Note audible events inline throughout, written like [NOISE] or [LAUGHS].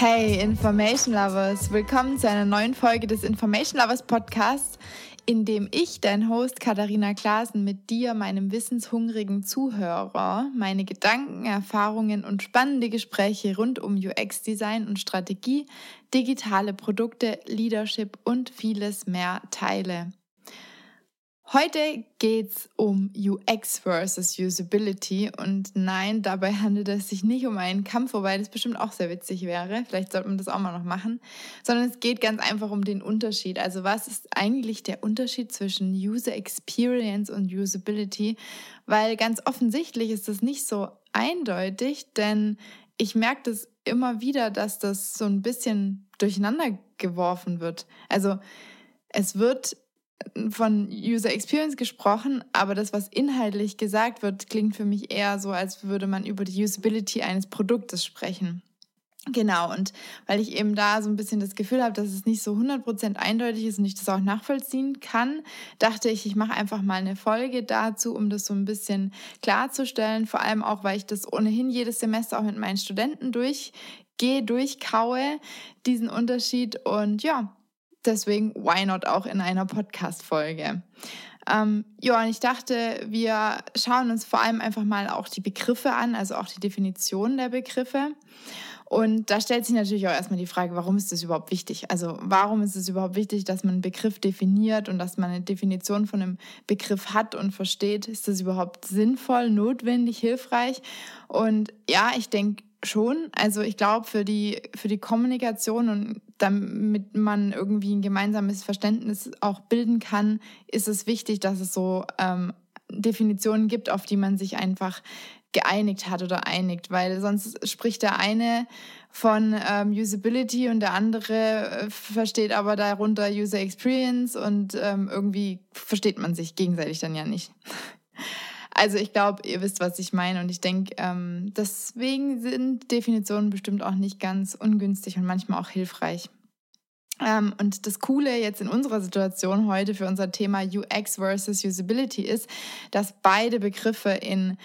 Hey Information Lovers, willkommen zu einer neuen Folge des Information Lovers Podcasts, in dem ich, dein Host Katharina Klaasen, mit dir, meinem wissenshungrigen Zuhörer, meine Gedanken, Erfahrungen und spannende Gespräche rund um UX-Design und Strategie, digitale Produkte, Leadership und vieles mehr teile. Heute geht's um UX versus Usability und nein, dabei handelt es sich nicht um einen Kampf, wobei das bestimmt auch sehr witzig wäre. Vielleicht sollte man das auch mal noch machen, sondern es geht ganz einfach um den Unterschied. Also was ist eigentlich der Unterschied zwischen User Experience und Usability? Weil ganz offensichtlich ist das nicht so eindeutig, denn ich merke das immer wieder, dass das so ein bisschen durcheinander geworfen wird. Also es wird von User Experience gesprochen, aber das, was inhaltlich gesagt wird, klingt für mich eher so, als würde man über die Usability eines Produktes sprechen. Genau, und weil ich eben da so ein bisschen das Gefühl habe, dass es nicht so 100% eindeutig ist und ich das auch nachvollziehen kann, dachte ich, ich mache einfach mal eine Folge dazu, um das so ein bisschen klarzustellen. Vor allem auch, weil ich das ohnehin jedes Semester auch mit meinen Studenten durchgehe, durchkaue, diesen Unterschied. Und ja, deswegen, why not auch in einer Podcast-Folge? Ähm, ja, und ich dachte, wir schauen uns vor allem einfach mal auch die Begriffe an, also auch die Definition der Begriffe. Und da stellt sich natürlich auch erstmal die Frage, warum ist das überhaupt wichtig? Also warum ist es überhaupt wichtig, dass man einen Begriff definiert und dass man eine Definition von einem Begriff hat und versteht? Ist das überhaupt sinnvoll, notwendig, hilfreich? Und ja, ich denke schon. Also ich glaube, für die, für die Kommunikation und damit man irgendwie ein gemeinsames Verständnis auch bilden kann, ist es wichtig, dass es so ähm, Definitionen gibt, auf die man sich einfach geeinigt hat oder einigt, weil sonst spricht der eine von ähm, Usability und der andere äh, versteht aber darunter User Experience und ähm, irgendwie versteht man sich gegenseitig dann ja nicht. Also ich glaube, ihr wisst, was ich meine. Und ich denke, ähm, deswegen sind Definitionen bestimmt auch nicht ganz ungünstig und manchmal auch hilfreich. Ähm, und das Coole jetzt in unserer Situation heute für unser Thema UX versus Usability ist, dass beide Begriffe in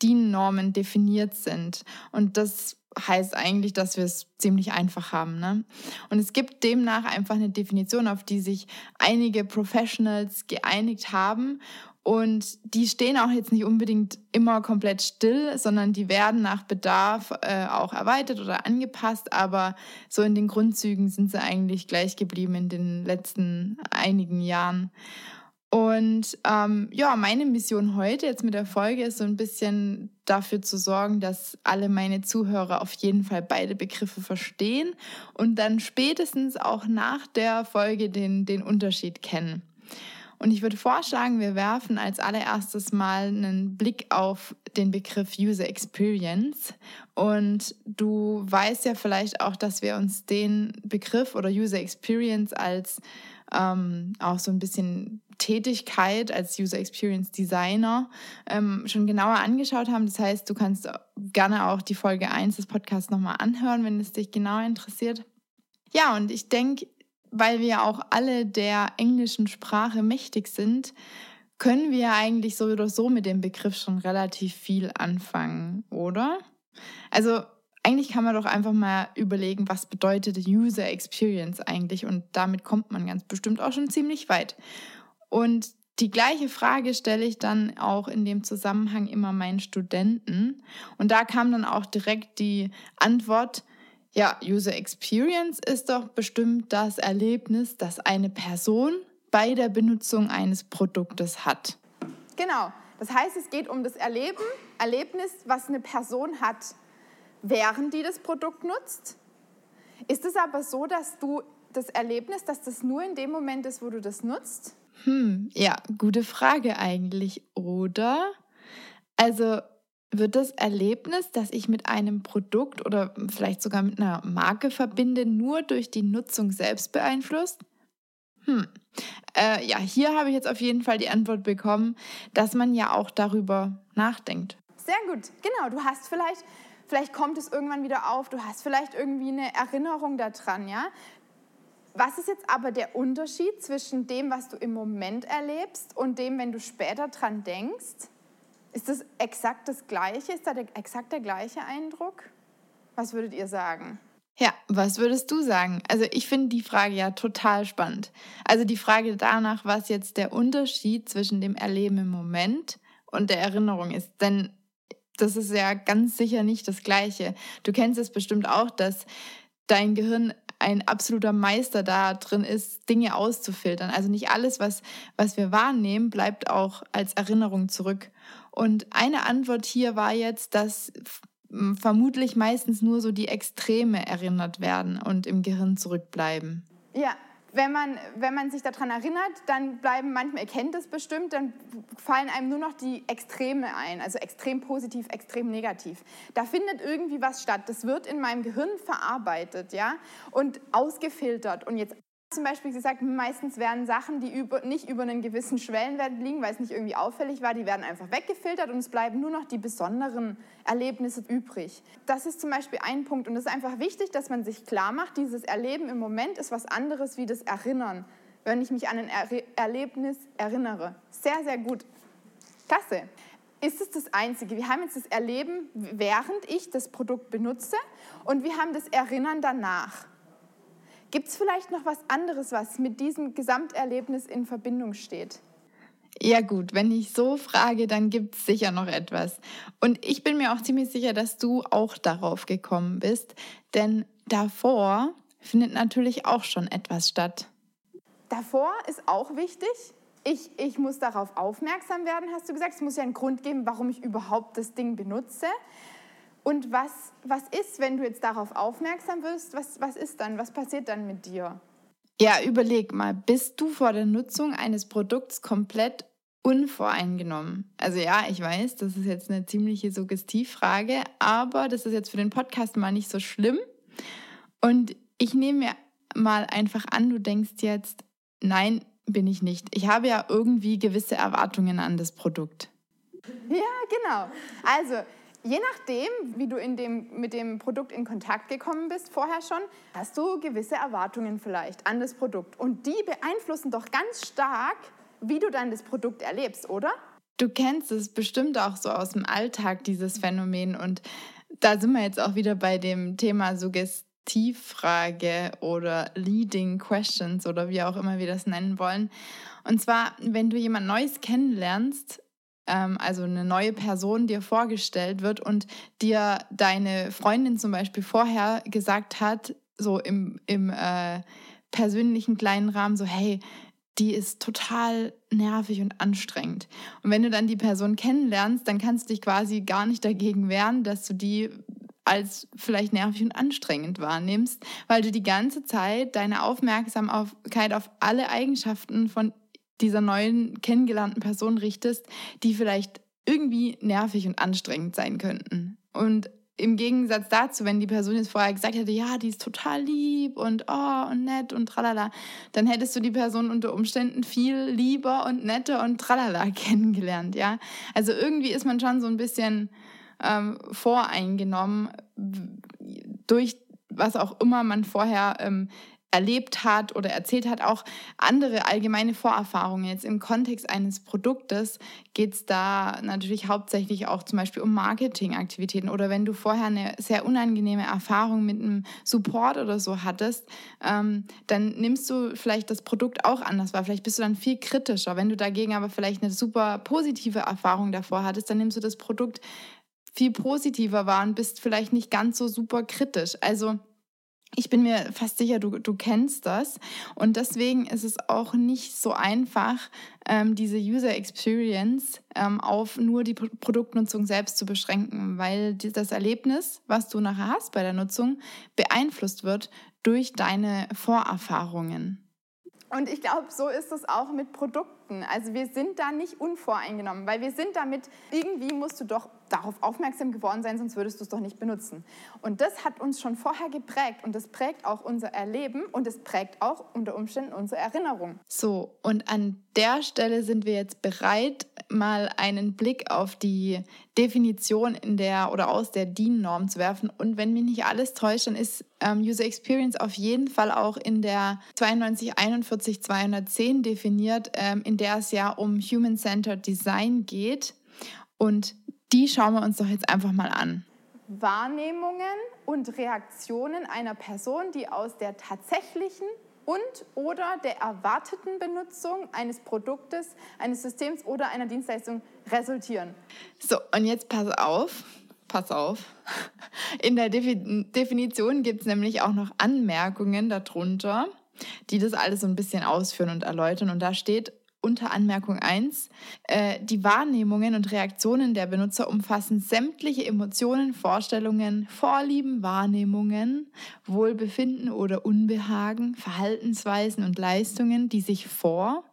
DIN-Normen definiert sind. Und das heißt eigentlich, dass wir es ziemlich einfach haben. Ne? Und es gibt demnach einfach eine Definition, auf die sich einige Professionals geeinigt haben. Und die stehen auch jetzt nicht unbedingt immer komplett still, sondern die werden nach Bedarf äh, auch erweitert oder angepasst. Aber so in den Grundzügen sind sie eigentlich gleich geblieben in den letzten einigen Jahren. Und ähm, ja, meine Mission heute jetzt mit der Folge ist so ein bisschen dafür zu sorgen, dass alle meine Zuhörer auf jeden Fall beide Begriffe verstehen und dann spätestens auch nach der Folge den, den Unterschied kennen. Und ich würde vorschlagen, wir werfen als allererstes mal einen Blick auf den Begriff User Experience. Und du weißt ja vielleicht auch, dass wir uns den Begriff oder User Experience als ähm, auch so ein bisschen Tätigkeit als User Experience Designer ähm, schon genauer angeschaut haben. Das heißt, du kannst gerne auch die Folge 1 des Podcasts nochmal anhören, wenn es dich genauer interessiert. Ja, und ich denke, weil wir auch alle der englischen Sprache mächtig sind, können wir eigentlich so oder so mit dem Begriff schon relativ viel anfangen, oder? Also eigentlich kann man doch einfach mal überlegen, was bedeutet User Experience eigentlich und damit kommt man ganz bestimmt auch schon ziemlich weit. Und die gleiche Frage stelle ich dann auch in dem Zusammenhang immer meinen Studenten und da kam dann auch direkt die Antwort, ja, User Experience ist doch bestimmt das Erlebnis, das eine Person bei der Benutzung eines Produktes hat. Genau. Das heißt, es geht um das Erleben, Erlebnis, was eine Person hat, während die das Produkt nutzt. Ist es aber so, dass du das Erlebnis, dass das nur in dem Moment ist, wo du das nutzt? Hm, ja, gute Frage eigentlich, oder? Also wird das Erlebnis, das ich mit einem Produkt oder vielleicht sogar mit einer Marke verbinde, nur durch die Nutzung selbst beeinflusst? Hm. Äh, ja, hier habe ich jetzt auf jeden Fall die Antwort bekommen, dass man ja auch darüber nachdenkt. Sehr gut, genau. Du hast vielleicht, vielleicht kommt es irgendwann wieder auf, du hast vielleicht irgendwie eine Erinnerung daran, ja. Was ist jetzt aber der Unterschied zwischen dem, was du im Moment erlebst und dem, wenn du später dran denkst? Ist das exakt das Gleiche? Ist da der, exakt der gleiche Eindruck? Was würdet ihr sagen? Ja, was würdest du sagen? Also ich finde die Frage ja total spannend. Also die Frage danach, was jetzt der Unterschied zwischen dem Erleben im Moment und der Erinnerung ist. Denn das ist ja ganz sicher nicht das Gleiche. Du kennst es bestimmt auch, dass dein Gehirn ein absoluter Meister da drin ist, Dinge auszufiltern. Also nicht alles, was, was wir wahrnehmen, bleibt auch als Erinnerung zurück. Und eine Antwort hier war jetzt, dass vermutlich meistens nur so die Extreme erinnert werden und im Gehirn zurückbleiben. Ja, wenn man, wenn man sich daran erinnert, dann bleiben manchmal, ihr kennt es bestimmt, dann fallen einem nur noch die Extreme ein, also extrem positiv, extrem negativ. Da findet irgendwie was statt. Das wird in meinem Gehirn verarbeitet, ja, und ausgefiltert. Und jetzt zum Beispiel gesagt, meistens werden Sachen, die über, nicht über einen gewissen Schwellenwert liegen, weil es nicht irgendwie auffällig war, die werden einfach weggefiltert und es bleiben nur noch die besonderen Erlebnisse übrig. Das ist zum Beispiel ein Punkt und es ist einfach wichtig, dass man sich klar macht, dieses Erleben im Moment ist was anderes wie das Erinnern, wenn ich mich an ein er Erlebnis erinnere. Sehr, sehr gut. Klasse. Ist es das Einzige? Wir haben jetzt das Erleben, während ich das Produkt benutze und wir haben das Erinnern danach. Gibt es vielleicht noch was anderes, was mit diesem Gesamterlebnis in Verbindung steht? Ja gut, wenn ich so frage, dann gibt es sicher noch etwas. Und ich bin mir auch ziemlich sicher, dass du auch darauf gekommen bist, denn davor findet natürlich auch schon etwas statt. Davor ist auch wichtig. Ich, ich muss darauf aufmerksam werden, hast du gesagt. Es muss ja einen Grund geben, warum ich überhaupt das Ding benutze. Und was, was ist, wenn du jetzt darauf aufmerksam wirst? Was, was ist dann? Was passiert dann mit dir? Ja, überleg mal, bist du vor der Nutzung eines Produkts komplett unvoreingenommen? Also ja, ich weiß, das ist jetzt eine ziemliche Suggestivfrage, aber das ist jetzt für den Podcast mal nicht so schlimm. Und ich nehme mir mal einfach an, du denkst jetzt, nein, bin ich nicht. Ich habe ja irgendwie gewisse Erwartungen an das Produkt. Ja, genau. Also Je nachdem, wie du dem, mit dem Produkt in Kontakt gekommen bist, vorher schon, hast du gewisse Erwartungen vielleicht an das Produkt. Und die beeinflussen doch ganz stark, wie du dann das Produkt erlebst, oder? Du kennst es bestimmt auch so aus dem Alltag, dieses Phänomen. Und da sind wir jetzt auch wieder bei dem Thema Suggestivfrage oder Leading Questions oder wie auch immer wir das nennen wollen. Und zwar, wenn du jemand Neues kennenlernst, ähm, also eine neue Person dir vorgestellt wird und dir deine Freundin zum Beispiel vorher gesagt hat, so im, im äh, persönlichen kleinen Rahmen, so hey, die ist total nervig und anstrengend. Und wenn du dann die Person kennenlernst, dann kannst du dich quasi gar nicht dagegen wehren, dass du die als vielleicht nervig und anstrengend wahrnimmst, weil du die ganze Zeit deine Aufmerksamkeit auf alle Eigenschaften von dieser neuen kennengelernten Person richtest, die vielleicht irgendwie nervig und anstrengend sein könnten. Und im Gegensatz dazu, wenn die Person jetzt vorher gesagt hätte, ja, die ist total lieb und oh und nett und tralala, dann hättest du die Person unter Umständen viel lieber und netter und tralala [LAUGHS] kennengelernt, ja. Also irgendwie ist man schon so ein bisschen ähm, voreingenommen durch was auch immer man vorher ähm, erlebt hat oder erzählt hat, auch andere allgemeine Vorerfahrungen. Jetzt im Kontext eines Produktes geht es da natürlich hauptsächlich auch zum Beispiel um Marketingaktivitäten oder wenn du vorher eine sehr unangenehme Erfahrung mit einem Support oder so hattest, ähm, dann nimmst du vielleicht das Produkt auch anders wahr. Vielleicht bist du dann viel kritischer. Wenn du dagegen aber vielleicht eine super positive Erfahrung davor hattest, dann nimmst du das Produkt viel positiver wahr und bist vielleicht nicht ganz so super kritisch. Also ich bin mir fast sicher, du, du kennst das. Und deswegen ist es auch nicht so einfach, ähm, diese User Experience ähm, auf nur die P Produktnutzung selbst zu beschränken, weil das Erlebnis, was du nachher hast bei der Nutzung, beeinflusst wird durch deine Vorerfahrungen. Und ich glaube, so ist es auch mit Produkten. Also wir sind da nicht unvoreingenommen, weil wir sind damit, irgendwie musst du doch darauf aufmerksam geworden sein, sonst würdest du es doch nicht benutzen. Und das hat uns schon vorher geprägt und das prägt auch unser Erleben und es prägt auch unter Umständen unsere Erinnerung. So, und an der Stelle sind wir jetzt bereit, mal einen Blick auf die Definition in der oder aus der DIN-Norm zu werfen. Und wenn mich nicht alles täuscht, dann ist ähm, User Experience auf jeden Fall auch in der 9241 210 definiert, ähm, in der es ja um Human-Centered Design geht. Und die schauen wir uns doch jetzt einfach mal an. Wahrnehmungen und Reaktionen einer Person, die aus der tatsächlichen und oder der erwarteten Benutzung eines Produktes, eines Systems oder einer Dienstleistung resultieren. So, und jetzt pass auf, pass auf. [LAUGHS] In der Definition gibt es nämlich auch noch Anmerkungen darunter, die das alles so ein bisschen ausführen und erläutern. Und da steht unter Anmerkung 1, äh, die Wahrnehmungen und Reaktionen der Benutzer umfassen sämtliche Emotionen, Vorstellungen, Vorlieben, Wahrnehmungen, Wohlbefinden oder Unbehagen, Verhaltensweisen und Leistungen, die sich vor,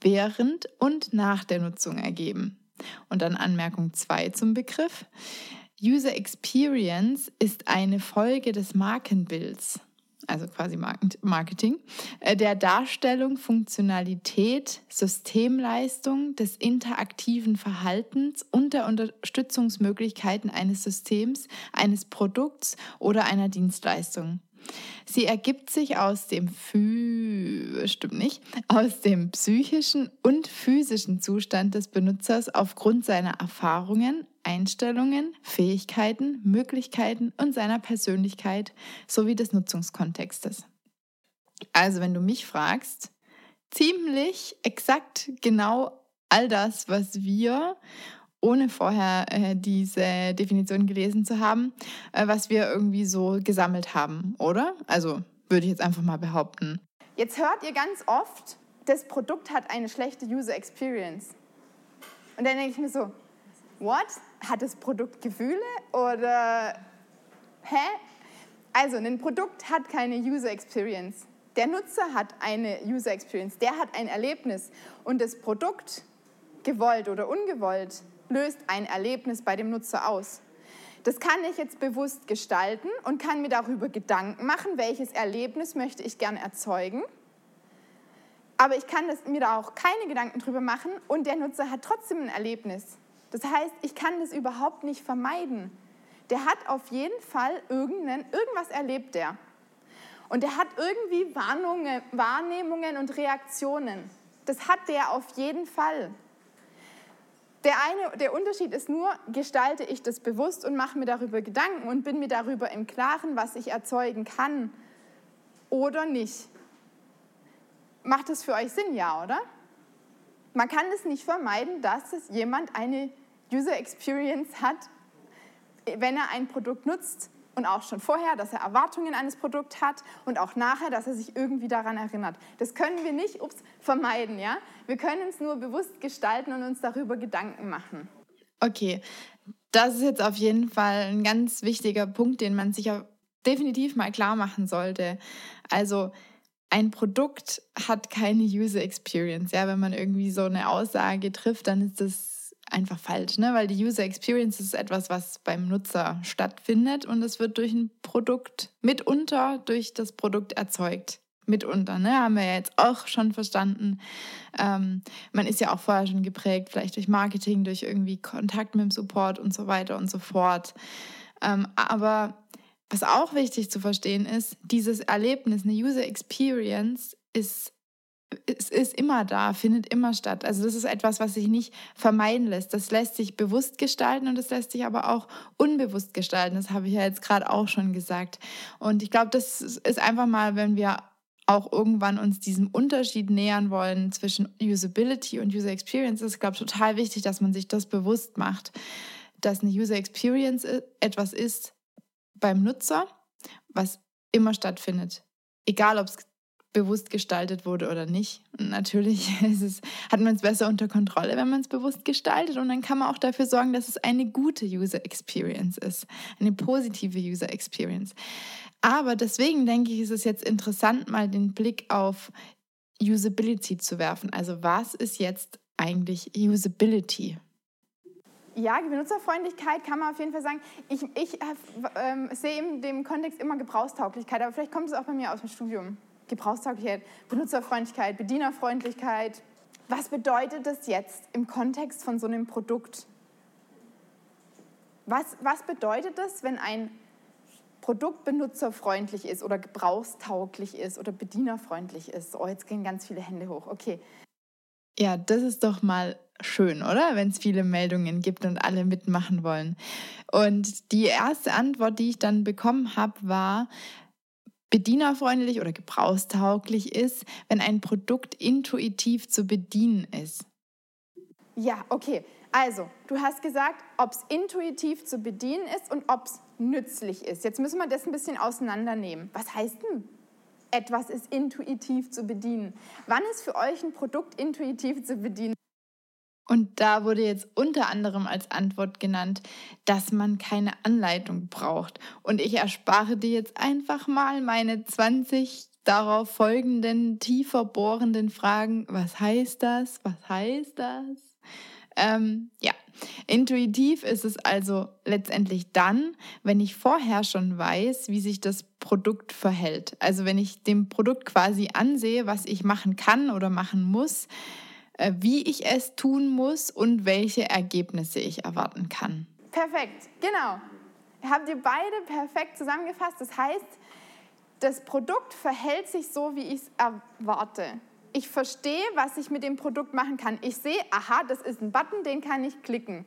während und nach der Nutzung ergeben. Und dann Anmerkung 2 zum Begriff. User Experience ist eine Folge des Markenbilds also quasi Marketing, äh, der Darstellung, Funktionalität, Systemleistung, des interaktiven Verhaltens und der Unterstützungsmöglichkeiten eines Systems, eines Produkts oder einer Dienstleistung. Sie ergibt sich aus dem Phü stimmt nicht, aus dem psychischen und physischen Zustand des Benutzers aufgrund seiner Erfahrungen, Einstellungen, Fähigkeiten, Möglichkeiten und seiner Persönlichkeit sowie des Nutzungskontextes. Also, wenn du mich fragst, ziemlich exakt genau all das, was wir ohne vorher äh, diese Definition gelesen zu haben, äh, was wir irgendwie so gesammelt haben, oder? Also würde ich jetzt einfach mal behaupten. Jetzt hört ihr ganz oft, das Produkt hat eine schlechte User Experience. Und dann denke ich mir so, what? Hat das Produkt Gefühle oder hä? Also, ein Produkt hat keine User Experience. Der Nutzer hat eine User Experience, der hat ein Erlebnis und das Produkt, gewollt oder ungewollt, löst ein Erlebnis bei dem Nutzer aus. Das kann ich jetzt bewusst gestalten und kann mir darüber Gedanken machen, welches Erlebnis möchte ich gerne erzeugen. Aber ich kann das, mir da auch keine Gedanken drüber machen und der Nutzer hat trotzdem ein Erlebnis. Das heißt, ich kann das überhaupt nicht vermeiden. Der hat auf jeden Fall irgendein, irgendwas erlebt der. Und der hat irgendwie Warnungen, Wahrnehmungen und Reaktionen. Das hat der auf jeden Fall. Der, eine, der Unterschied ist nur, gestalte ich das bewusst und mache mir darüber Gedanken und bin mir darüber im Klaren, was ich erzeugen kann oder nicht. Macht das für euch Sinn, ja, oder? Man kann es nicht vermeiden, dass es jemand eine User Experience hat, wenn er ein Produkt nutzt und auch schon vorher, dass er Erwartungen eines Produkts hat und auch nachher, dass er sich irgendwie daran erinnert. Das können wir nicht ups, vermeiden, ja? Wir können es nur bewusst gestalten und uns darüber Gedanken machen. Okay, das ist jetzt auf jeden Fall ein ganz wichtiger Punkt, den man sich definitiv mal klar machen sollte. Also ein Produkt hat keine User Experience. Ja, wenn man irgendwie so eine Aussage trifft, dann ist das einfach falsch, ne? weil die User Experience ist etwas, was beim Nutzer stattfindet und es wird durch ein Produkt, mitunter durch das Produkt erzeugt. Mitunter, ne? haben wir ja jetzt auch schon verstanden. Ähm, man ist ja auch vorher schon geprägt, vielleicht durch Marketing, durch irgendwie Kontakt mit dem Support und so weiter und so fort. Ähm, aber was auch wichtig zu verstehen ist, dieses Erlebnis, eine User Experience ist es ist immer da, findet immer statt. Also das ist etwas, was sich nicht vermeiden lässt. Das lässt sich bewusst gestalten und das lässt sich aber auch unbewusst gestalten. Das habe ich ja jetzt gerade auch schon gesagt. Und ich glaube, das ist einfach mal, wenn wir auch irgendwann uns diesem Unterschied nähern wollen zwischen Usability und User Experience, ist, glaube ich, total wichtig, dass man sich das bewusst macht, dass eine User Experience etwas ist beim Nutzer, was immer stattfindet. Egal, ob es bewusst gestaltet wurde oder nicht. Und natürlich [LAUGHS] es, hat man es besser unter Kontrolle, wenn man es bewusst gestaltet. Und dann kann man auch dafür sorgen, dass es eine gute User Experience ist, eine positive User Experience. Aber deswegen denke ich, ist es jetzt interessant, mal den Blick auf Usability zu werfen. Also was ist jetzt eigentlich Usability? Ja, Benutzerfreundlichkeit kann man auf jeden Fall sagen. Ich, ich äh, sehe in dem Kontext immer Gebrauchstauglichkeit, aber vielleicht kommt es auch bei mir aus dem Studium. Gebrauchstauglichkeit, Benutzerfreundlichkeit, Bedienerfreundlichkeit. Was bedeutet das jetzt im Kontext von so einem Produkt? Was, was bedeutet das, wenn ein Produkt benutzerfreundlich ist oder gebrauchstauglich ist oder bedienerfreundlich ist? Oh, jetzt gehen ganz viele Hände hoch. Okay. Ja, das ist doch mal schön, oder? Wenn es viele Meldungen gibt und alle mitmachen wollen. Und die erste Antwort, die ich dann bekommen habe, war, bedienerfreundlich oder gebrauchstauglich ist, wenn ein Produkt intuitiv zu bedienen ist. Ja, okay. Also, du hast gesagt, ob es intuitiv zu bedienen ist und ob es nützlich ist. Jetzt müssen wir das ein bisschen auseinandernehmen. Was heißt denn, etwas ist intuitiv zu bedienen? Wann ist für euch ein Produkt intuitiv zu bedienen? Und da wurde jetzt unter anderem als Antwort genannt, dass man keine Anleitung braucht. Und ich erspare dir jetzt einfach mal meine 20 darauf folgenden, tiefer bohrenden Fragen. Was heißt das? Was heißt das? Ähm, ja, intuitiv ist es also letztendlich dann, wenn ich vorher schon weiß, wie sich das Produkt verhält. Also wenn ich dem Produkt quasi ansehe, was ich machen kann oder machen muss, wie ich es tun muss und welche Ergebnisse ich erwarten kann. Perfekt, genau. Habt ihr beide perfekt zusammengefasst. Das heißt, das Produkt verhält sich so, wie ich es erwarte. Ich verstehe, was ich mit dem Produkt machen kann. Ich sehe, aha, das ist ein Button, den kann ich klicken.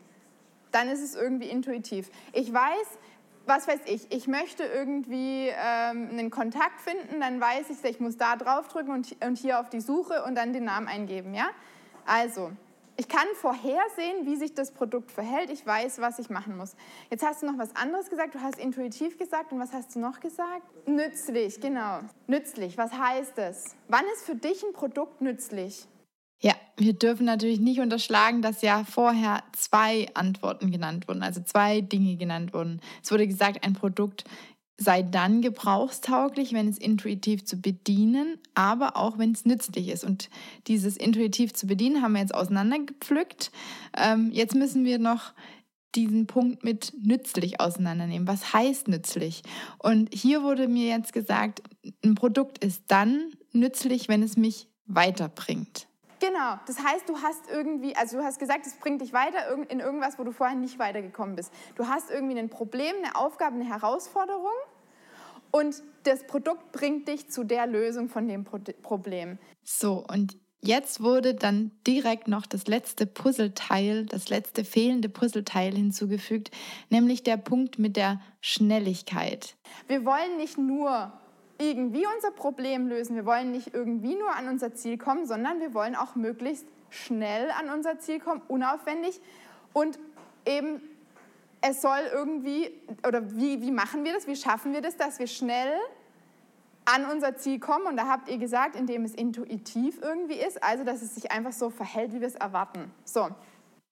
Dann ist es irgendwie intuitiv. Ich weiß, was weiß ich, ich möchte irgendwie ähm, einen Kontakt finden, dann weiß ich, ich muss da draufdrücken und, und hier auf die Suche und dann den Namen eingeben. Ja? Also, ich kann vorhersehen, wie sich das Produkt verhält. Ich weiß, was ich machen muss. Jetzt hast du noch was anderes gesagt. Du hast intuitiv gesagt. Und was hast du noch gesagt? Nützlich, genau. Nützlich, was heißt es? Wann ist für dich ein Produkt nützlich? Ja, wir dürfen natürlich nicht unterschlagen, dass ja vorher zwei Antworten genannt wurden, also zwei Dinge genannt wurden. Es wurde gesagt, ein Produkt sei dann gebrauchstauglich, wenn es intuitiv zu bedienen, aber auch wenn es nützlich ist. Und dieses intuitiv zu bedienen haben wir jetzt auseinandergepflückt. Ähm, jetzt müssen wir noch diesen Punkt mit nützlich auseinandernehmen. Was heißt nützlich? Und hier wurde mir jetzt gesagt, ein Produkt ist dann nützlich, wenn es mich weiterbringt. Genau, das heißt, du hast irgendwie, also du hast gesagt, es bringt dich weiter in irgendwas, wo du vorher nicht weitergekommen bist. Du hast irgendwie ein Problem, eine Aufgabe, eine Herausforderung und das Produkt bringt dich zu der Lösung von dem Problem. So, und jetzt wurde dann direkt noch das letzte Puzzleteil, das letzte fehlende Puzzleteil hinzugefügt, nämlich der Punkt mit der Schnelligkeit. Wir wollen nicht nur irgendwie unser Problem lösen, wir wollen nicht irgendwie nur an unser Ziel kommen, sondern wir wollen auch möglichst schnell an unser Ziel kommen, unaufwendig und eben es soll irgendwie, oder wie, wie machen wir das, wie schaffen wir das, dass wir schnell an unser Ziel kommen. Und da habt ihr gesagt, indem es intuitiv irgendwie ist, also dass es sich einfach so verhält, wie wir es erwarten. So.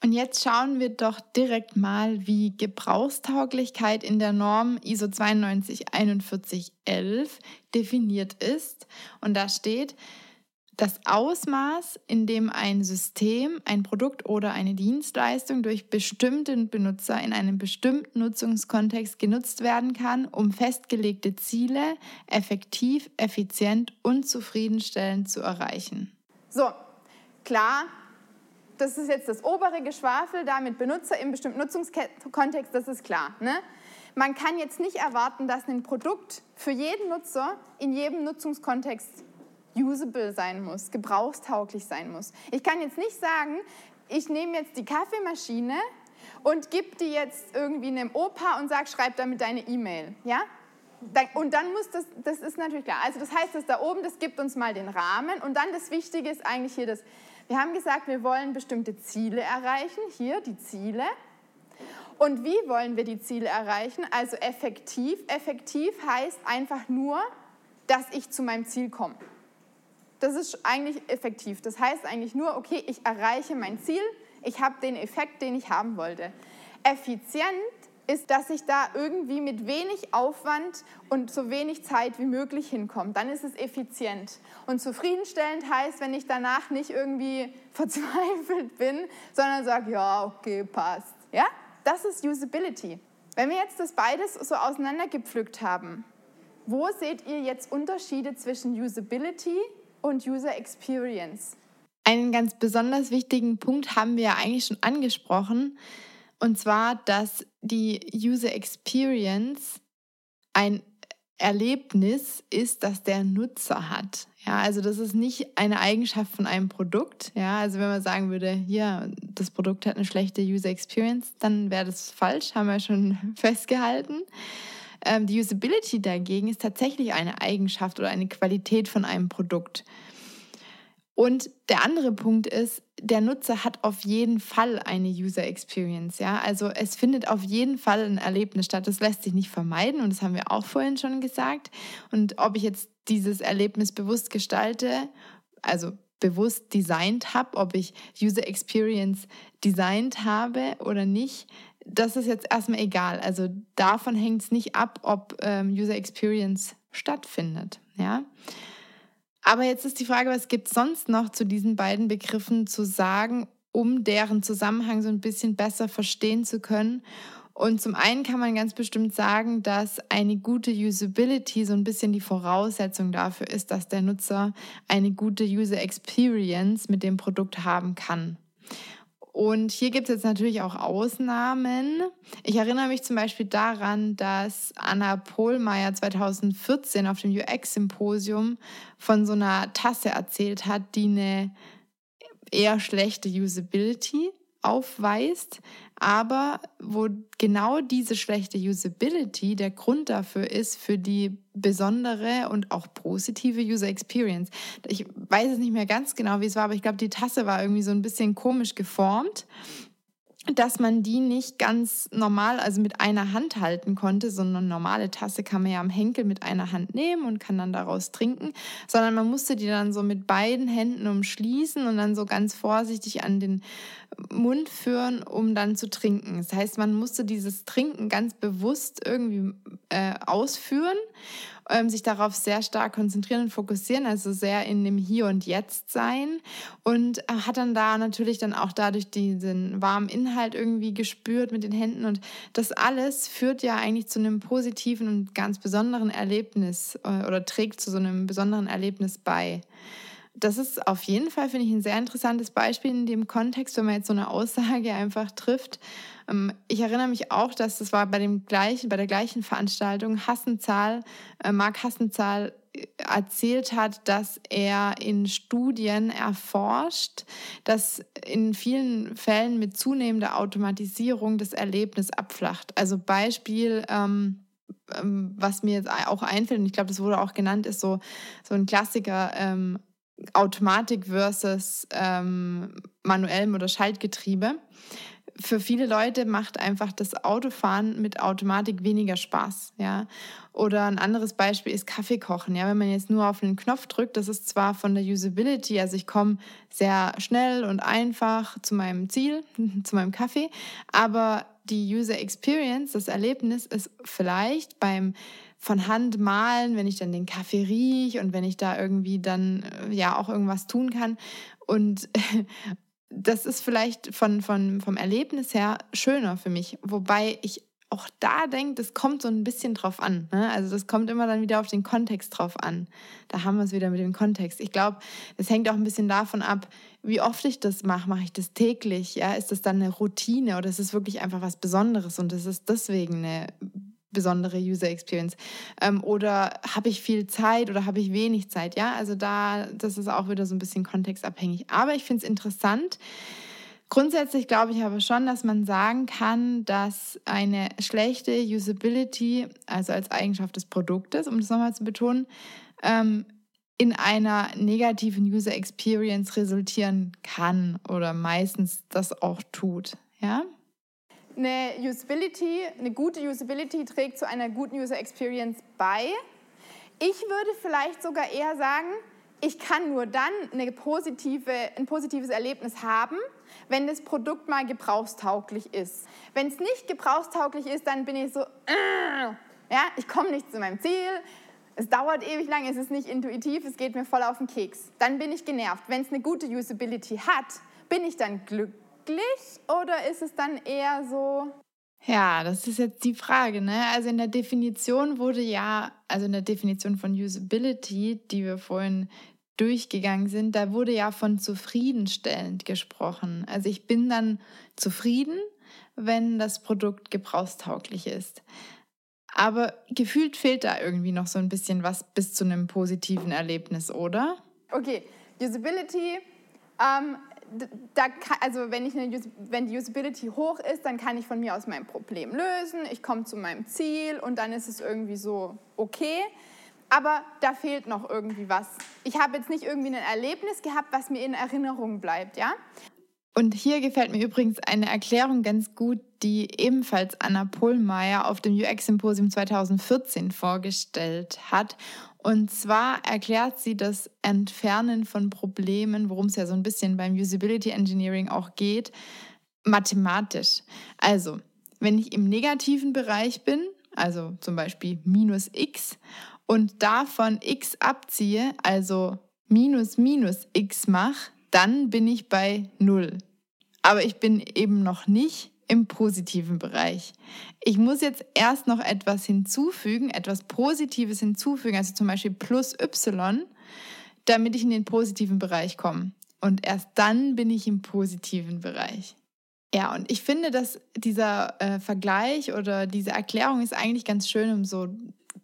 Und jetzt schauen wir doch direkt mal, wie Gebrauchstauglichkeit in der Norm ISO 924111 definiert ist. Und da steht, das Ausmaß, in dem ein System, ein Produkt oder eine Dienstleistung durch bestimmte Benutzer in einem bestimmten Nutzungskontext genutzt werden kann, um festgelegte Ziele effektiv, effizient und zufriedenstellend zu erreichen. So, klar, das ist jetzt das obere Geschwafel da mit Benutzer im bestimmten Nutzungskontext, das ist klar. Ne? Man kann jetzt nicht erwarten, dass ein Produkt für jeden Nutzer in jedem Nutzungskontext usable sein muss, gebrauchstauglich sein muss. Ich kann jetzt nicht sagen, ich nehme jetzt die Kaffeemaschine und gebe die jetzt irgendwie einem Opa und sage, schreib damit deine E-Mail. Ja? Und dann muss das, das ist natürlich klar. Also das heißt, das da oben, das gibt uns mal den Rahmen und dann das Wichtige ist eigentlich hier das, wir haben gesagt, wir wollen bestimmte Ziele erreichen, hier die Ziele. Und wie wollen wir die Ziele erreichen? Also effektiv. Effektiv heißt einfach nur, dass ich zu meinem Ziel komme. Das ist eigentlich effektiv. Das heißt eigentlich nur, okay, ich erreiche mein Ziel, ich habe den Effekt, den ich haben wollte. Effizient ist, dass ich da irgendwie mit wenig Aufwand und so wenig Zeit wie möglich hinkomme. Dann ist es effizient. Und zufriedenstellend heißt, wenn ich danach nicht irgendwie [LAUGHS] verzweifelt bin, sondern sage, ja, okay, passt. Ja, das ist Usability. Wenn wir jetzt das beides so auseinandergepflückt haben, wo seht ihr jetzt Unterschiede zwischen Usability und User Experience. Einen ganz besonders wichtigen Punkt haben wir ja eigentlich schon angesprochen, und zwar, dass die User Experience ein Erlebnis ist, das der Nutzer hat. Ja, also das ist nicht eine Eigenschaft von einem Produkt. Ja, also wenn man sagen würde, ja, das Produkt hat eine schlechte User Experience, dann wäre das falsch, haben wir schon [LAUGHS] festgehalten. Ähm, die Usability dagegen ist tatsächlich eine Eigenschaft oder eine Qualität von einem Produkt. Und der andere Punkt ist, der Nutzer hat auf jeden Fall eine User Experience. Ja? Also es findet auf jeden Fall ein Erlebnis statt. Das lässt sich nicht vermeiden und das haben wir auch vorhin schon gesagt. Und ob ich jetzt dieses Erlebnis bewusst gestalte, also bewusst designt habe, ob ich User Experience designt habe oder nicht, das ist jetzt erstmal egal. Also davon hängt es nicht ab, ob ähm, User Experience stattfindet. Ja. Aber jetzt ist die Frage, was gibt es sonst noch zu diesen beiden Begriffen zu sagen, um deren Zusammenhang so ein bisschen besser verstehen zu können? Und zum einen kann man ganz bestimmt sagen, dass eine gute Usability so ein bisschen die Voraussetzung dafür ist, dass der Nutzer eine gute User Experience mit dem Produkt haben kann. Und hier gibt es jetzt natürlich auch Ausnahmen. Ich erinnere mich zum Beispiel daran, dass Anna Pohlmeier 2014 auf dem UX-Symposium von so einer Tasse erzählt hat, die eine eher schlechte Usability aufweist, aber wo genau diese schlechte Usability der Grund dafür ist für die besondere und auch positive User Experience. Ich weiß es nicht mehr ganz genau, wie es war, aber ich glaube, die Tasse war irgendwie so ein bisschen komisch geformt dass man die nicht ganz normal, also mit einer Hand halten konnte, so eine normale Tasse kann man ja am Henkel mit einer Hand nehmen und kann dann daraus trinken, sondern man musste die dann so mit beiden Händen umschließen und dann so ganz vorsichtig an den Mund führen, um dann zu trinken. Das heißt, man musste dieses Trinken ganz bewusst irgendwie äh, ausführen ähm, sich darauf sehr stark konzentrieren und fokussieren, also sehr in dem Hier und Jetzt sein. Und äh, hat dann da natürlich dann auch dadurch diesen warmen Inhalt irgendwie gespürt mit den Händen. Und das alles führt ja eigentlich zu einem positiven und ganz besonderen Erlebnis äh, oder trägt zu so einem besonderen Erlebnis bei das ist auf jeden Fall, finde ich, ein sehr interessantes Beispiel in dem Kontext, wenn man jetzt so eine Aussage einfach trifft. Ähm, ich erinnere mich auch, dass das war bei, dem gleichen, bei der gleichen Veranstaltung Hassenzahl, äh, Marc Hassenzahl äh, erzählt hat, dass er in Studien erforscht, dass in vielen Fällen mit zunehmender Automatisierung das Erlebnis abflacht. Also Beispiel, ähm, ähm was mir jetzt auch einfällt, und ich glaube, das wurde auch genannt, ist so, so ein Klassiker, ähm, Automatik versus ähm, manuellem oder Schaltgetriebe. Für viele Leute macht einfach das Autofahren mit Automatik weniger Spaß, ja. Oder ein anderes Beispiel ist Kaffee kochen, ja. Wenn man jetzt nur auf einen Knopf drückt, das ist zwar von der Usability, also ich komme sehr schnell und einfach zu meinem Ziel, [LAUGHS] zu meinem Kaffee, aber die User Experience, das Erlebnis ist vielleicht beim von Hand malen, wenn ich dann den Kaffee rieche und wenn ich da irgendwie dann äh, ja auch irgendwas tun kann. Und [LAUGHS] das ist vielleicht von, von, vom Erlebnis her schöner für mich. Wobei ich auch da denke, das kommt so ein bisschen drauf an. Ne? Also das kommt immer dann wieder auf den Kontext drauf an. Da haben wir es wieder mit dem Kontext. Ich glaube, es hängt auch ein bisschen davon ab, wie oft ich das mache. Mache ich das täglich? Ja? Ist das dann eine Routine oder ist es wirklich einfach was Besonderes und es ist deswegen eine besondere User Experience? Ähm, oder habe ich viel Zeit oder habe ich wenig Zeit? Ja, also da, das ist auch wieder so ein bisschen kontextabhängig. Aber ich finde es interessant. Grundsätzlich glaube ich aber schon, dass man sagen kann, dass eine schlechte Usability, also als Eigenschaft des Produktes, um das nochmal zu betonen, ähm, in einer negativen User Experience resultieren kann oder meistens das auch tut. Ja? Eine Usability, eine gute Usability trägt zu einer guten User Experience bei. Ich würde vielleicht sogar eher sagen, ich kann nur dann positive, ein positives Erlebnis haben, wenn das Produkt mal gebrauchstauglich ist. Wenn es nicht gebrauchstauglich ist, dann bin ich so, äh, ja, ich komme nicht zu meinem Ziel, es dauert ewig lang, es ist nicht intuitiv, es geht mir voll auf den Keks. Dann bin ich genervt. Wenn es eine gute Usability hat, bin ich dann glücklich wirklich oder ist es dann eher so? Ja, das ist jetzt die Frage. Ne? Also in der Definition wurde ja, also in der Definition von Usability, die wir vorhin durchgegangen sind, da wurde ja von zufriedenstellend gesprochen. Also ich bin dann zufrieden, wenn das Produkt gebrauchstauglich ist. Aber gefühlt fehlt da irgendwie noch so ein bisschen was bis zu einem positiven Erlebnis, oder? Okay, Usability. Ähm, da kann, also wenn, ich eine, wenn die Usability hoch ist, dann kann ich von mir aus mein Problem lösen. Ich komme zu meinem Ziel und dann ist es irgendwie so okay. Aber da fehlt noch irgendwie was. Ich habe jetzt nicht irgendwie ein Erlebnis gehabt, was mir in Erinnerung bleibt, ja? Und hier gefällt mir übrigens eine Erklärung ganz gut, die ebenfalls Anna Pohlmeier auf dem UX-Symposium 2014 vorgestellt hat. Und zwar erklärt sie das Entfernen von Problemen, worum es ja so ein bisschen beim Usability Engineering auch geht, mathematisch. Also, wenn ich im negativen Bereich bin, also zum Beispiel minus x, und davon x abziehe, also minus minus x mache, dann bin ich bei 0. Aber ich bin eben noch nicht im positiven Bereich. Ich muss jetzt erst noch etwas hinzufügen, etwas Positives hinzufügen, also zum Beispiel plus y, damit ich in den positiven Bereich komme. Und erst dann bin ich im positiven Bereich. Ja, und ich finde, dass dieser äh, Vergleich oder diese Erklärung ist eigentlich ganz schön, um so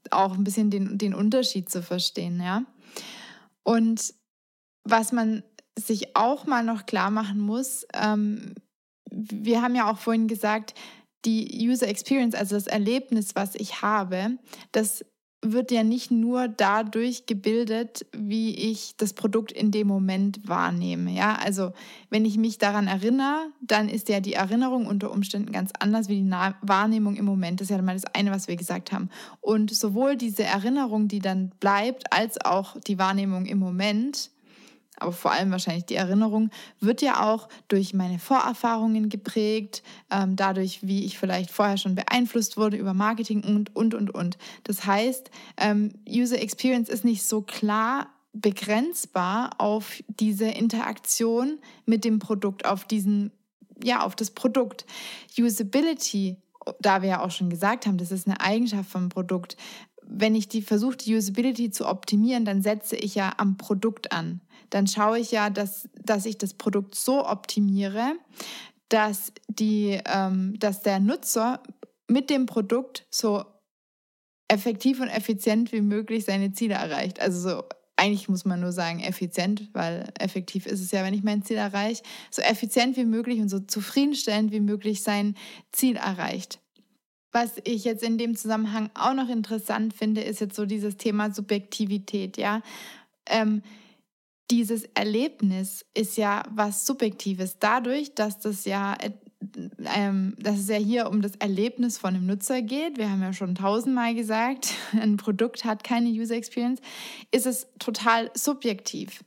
auch ein bisschen den, den Unterschied zu verstehen, ja. Und was man sich auch mal noch klar machen muss, ähm, wir haben ja auch vorhin gesagt, die User Experience, also das Erlebnis, was ich habe, das wird ja nicht nur dadurch gebildet, wie ich das Produkt in dem Moment wahrnehme. Ja, also wenn ich mich daran erinnere, dann ist ja die Erinnerung unter Umständen ganz anders wie die Wahrnehmung im Moment. Das ist ja mal das eine, was wir gesagt haben. Und sowohl diese Erinnerung, die dann bleibt, als auch die Wahrnehmung im Moment aber vor allem wahrscheinlich die Erinnerung, wird ja auch durch meine Vorerfahrungen geprägt, ähm, dadurch, wie ich vielleicht vorher schon beeinflusst wurde über Marketing und, und, und, und. Das heißt, ähm, User Experience ist nicht so klar begrenzbar auf diese Interaktion mit dem Produkt, auf diesen, ja, auf das Produkt. Usability, da wir ja auch schon gesagt haben, das ist eine Eigenschaft vom Produkt. Wenn ich die versuche, die Usability zu optimieren, dann setze ich ja am Produkt an dann schaue ich ja, dass, dass ich das Produkt so optimiere, dass, die, ähm, dass der Nutzer mit dem Produkt so effektiv und effizient wie möglich seine Ziele erreicht. Also so eigentlich muss man nur sagen effizient, weil effektiv ist es ja, wenn ich mein Ziel erreiche, so effizient wie möglich und so zufriedenstellend wie möglich sein Ziel erreicht. Was ich jetzt in dem Zusammenhang auch noch interessant finde, ist jetzt so dieses Thema Subjektivität, ja. Ähm, dieses Erlebnis ist ja was Subjektives. Dadurch, dass das ja, ähm, dass es ja hier um das Erlebnis von einem Nutzer geht, wir haben ja schon tausendmal gesagt, [LAUGHS] ein Produkt hat keine User Experience, ist es total subjektiv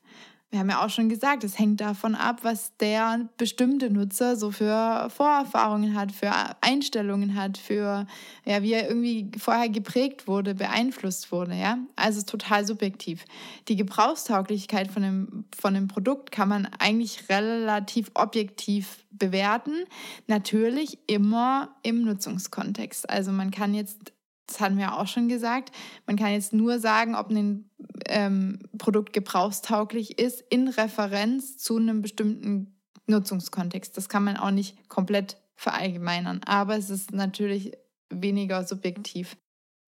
wir haben ja auch schon gesagt, es hängt davon ab, was der bestimmte Nutzer so für Vorerfahrungen hat, für Einstellungen hat, für ja, wie er irgendwie vorher geprägt wurde, beeinflusst wurde. Ja? Also total subjektiv. Die Gebrauchstauglichkeit von einem, von einem Produkt kann man eigentlich relativ objektiv bewerten. Natürlich immer im Nutzungskontext. Also man kann jetzt das hatten wir auch schon gesagt, man kann jetzt nur sagen, ob ein ähm, Produkt gebrauchstauglich ist in Referenz zu einem bestimmten Nutzungskontext. Das kann man auch nicht komplett verallgemeinern, aber es ist natürlich weniger subjektiv.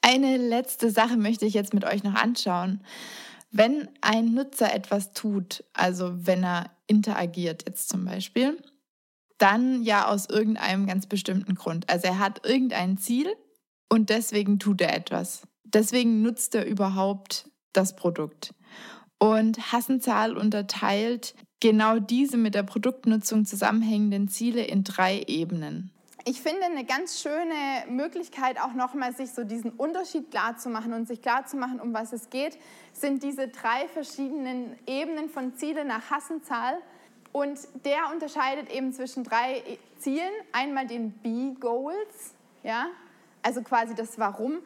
Eine letzte Sache möchte ich jetzt mit euch noch anschauen. Wenn ein Nutzer etwas tut, also wenn er interagiert jetzt zum Beispiel, dann ja aus irgendeinem ganz bestimmten Grund. Also er hat irgendein Ziel und deswegen tut er etwas. Deswegen nutzt er überhaupt das Produkt. Und Hassenzahl unterteilt genau diese mit der Produktnutzung zusammenhängenden Ziele in drei Ebenen. Ich finde eine ganz schöne Möglichkeit, auch nochmal sich so diesen Unterschied klar zu machen und sich klar zu machen, um was es geht, sind diese drei verschiedenen Ebenen von Ziele nach Hassenzahl. Und der unterscheidet eben zwischen drei Zielen. Einmal den B-Goals, ja, also quasi das Warum.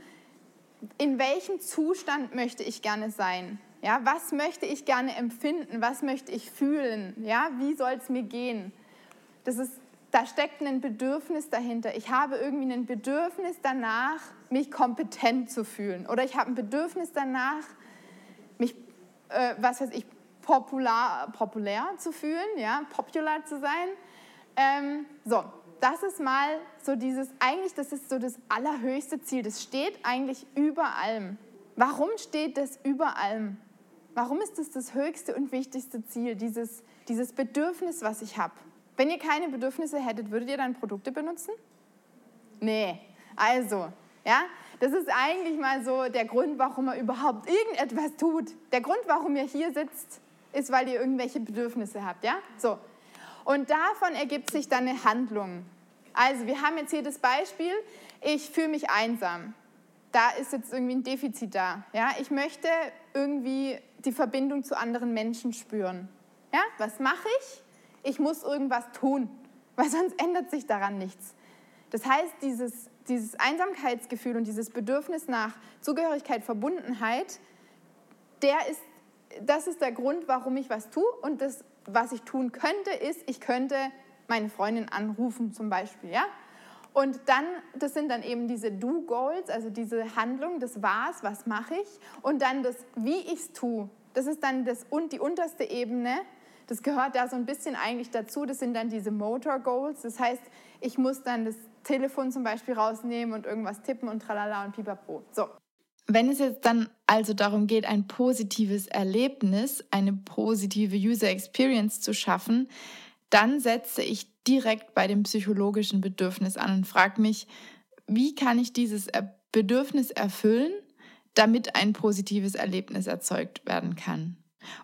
In welchem Zustand möchte ich gerne sein? Ja, was möchte ich gerne empfinden? Was möchte ich fühlen? Ja, wie soll es mir gehen? Das ist, da steckt ein Bedürfnis dahinter. Ich habe irgendwie ein Bedürfnis danach, mich kompetent zu fühlen. Oder ich habe ein Bedürfnis danach, mich, äh, was weiß ich, popular, populär zu fühlen, ja, popular zu sein. Ähm, so, das ist mal so dieses, eigentlich das ist so das allerhöchste Ziel. Das steht eigentlich über allem. Warum steht das über allem? Warum ist das das höchste und wichtigste Ziel, dieses, dieses Bedürfnis, was ich habe? Wenn ihr keine Bedürfnisse hättet, würdet ihr dann Produkte benutzen? Nee. Also, ja, das ist eigentlich mal so der Grund, warum man überhaupt irgendetwas tut. Der Grund, warum ihr hier sitzt, ist, weil ihr irgendwelche Bedürfnisse habt, ja? So. Und davon ergibt sich dann eine Handlung. Also, wir haben jetzt hier das Beispiel, ich fühle mich einsam. Da ist jetzt irgendwie ein Defizit da. Ja? Ich möchte irgendwie die Verbindung zu anderen Menschen spüren. Ja? Was mache ich? Ich muss irgendwas tun, [LAUGHS] weil sonst ändert sich daran nichts. Das heißt, dieses, dieses Einsamkeitsgefühl und dieses Bedürfnis nach Zugehörigkeit, Verbundenheit, der ist, das ist der Grund, warum ich was tue. Und das, was ich tun könnte, ist, ich könnte meine Freundin anrufen zum Beispiel. Ja? Und dann, das sind dann eben diese Do-Goals, also diese Handlung, das Was, was mache ich. Und dann das, wie ich es tue, das ist dann das, und die unterste Ebene. Das gehört da so ein bisschen eigentlich dazu. Das sind dann diese Motor Goals. Das heißt, ich muss dann das Telefon zum Beispiel rausnehmen und irgendwas tippen und tralala und pipapo. So. Wenn es jetzt dann also darum geht, ein positives Erlebnis, eine positive User Experience zu schaffen, dann setze ich direkt bei dem psychologischen Bedürfnis an und frage mich, wie kann ich dieses Bedürfnis erfüllen, damit ein positives Erlebnis erzeugt werden kann.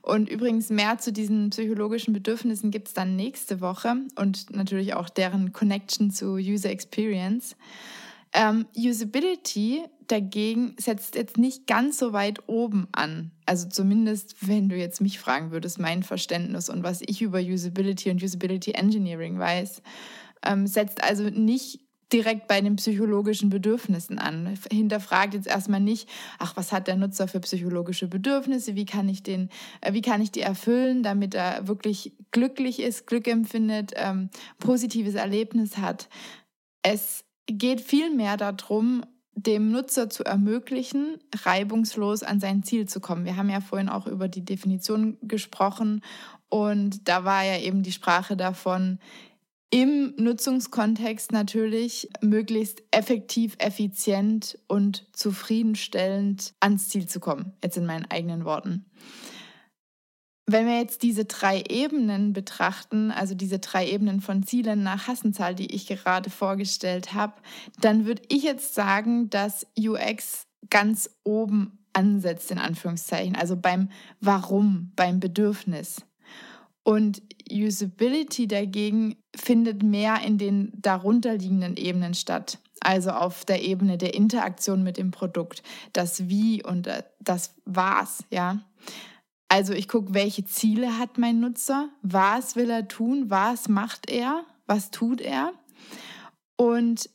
Und übrigens mehr zu diesen psychologischen Bedürfnissen gibt es dann nächste Woche und natürlich auch deren Connection zu User Experience. Ähm, Usability dagegen setzt jetzt nicht ganz so weit oben an. Also zumindest, wenn du jetzt mich fragen würdest, mein Verständnis und was ich über Usability und Usability Engineering weiß, ähm, setzt also nicht direkt bei den psychologischen Bedürfnissen an. Hinterfragt jetzt erstmal nicht, ach, was hat der Nutzer für psychologische Bedürfnisse? Wie kann ich den, äh, wie kann ich die erfüllen, damit er wirklich glücklich ist, Glück empfindet, ähm, positives Erlebnis hat? Es geht vielmehr darum, dem Nutzer zu ermöglichen, reibungslos an sein Ziel zu kommen. Wir haben ja vorhin auch über die Definition gesprochen und da war ja eben die Sprache davon, im Nutzungskontext natürlich möglichst effektiv, effizient und zufriedenstellend ans Ziel zu kommen, jetzt in meinen eigenen Worten. Wenn wir jetzt diese drei Ebenen betrachten, also diese drei Ebenen von Zielen nach Hassenzahl, die ich gerade vorgestellt habe, dann würde ich jetzt sagen, dass UX ganz oben ansetzt, in Anführungszeichen, also beim Warum, beim Bedürfnis. Und Usability dagegen findet mehr in den darunterliegenden Ebenen statt. Also auf der Ebene der Interaktion mit dem Produkt, das Wie und äh, das Was, ja. Also ich gucke, welche Ziele hat mein Nutzer, was will er tun, was macht er, was tut er. Und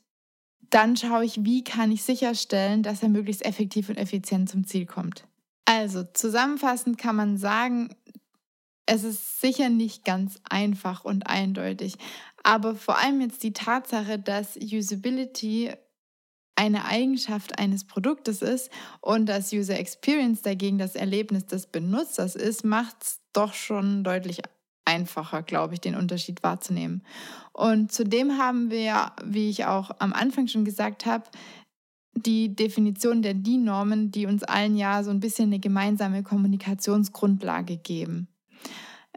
dann schaue ich, wie kann ich sicherstellen, dass er möglichst effektiv und effizient zum Ziel kommt. Also zusammenfassend kann man sagen, es ist sicher nicht ganz einfach und eindeutig, aber vor allem jetzt die Tatsache, dass Usability eine Eigenschaft eines Produktes ist und das User Experience dagegen das Erlebnis des Benutzers ist, macht es doch schon deutlich einfacher, glaube ich, den Unterschied wahrzunehmen. Und zudem haben wir, wie ich auch am Anfang schon gesagt habe, die Definition der DIN-Normen, die uns allen ja so ein bisschen eine gemeinsame Kommunikationsgrundlage geben.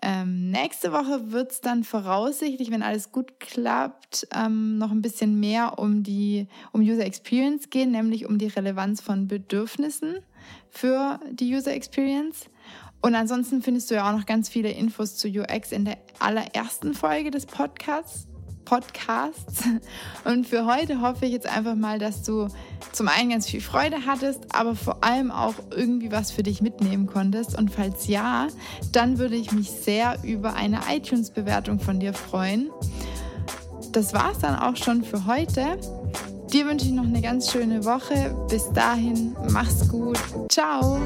Ähm, nächste Woche wird es dann voraussichtlich, wenn alles gut klappt, ähm, noch ein bisschen mehr um die um User Experience gehen, nämlich um die Relevanz von Bedürfnissen für die User Experience. Und ansonsten findest du ja auch noch ganz viele Infos zu UX in der allerersten Folge des Podcasts. Podcasts. Und für heute hoffe ich jetzt einfach mal, dass du zum einen ganz viel Freude hattest, aber vor allem auch irgendwie was für dich mitnehmen konntest. Und falls ja, dann würde ich mich sehr über eine iTunes-Bewertung von dir freuen. Das war es dann auch schon für heute. Dir wünsche ich noch eine ganz schöne Woche. Bis dahin, mach's gut. Ciao.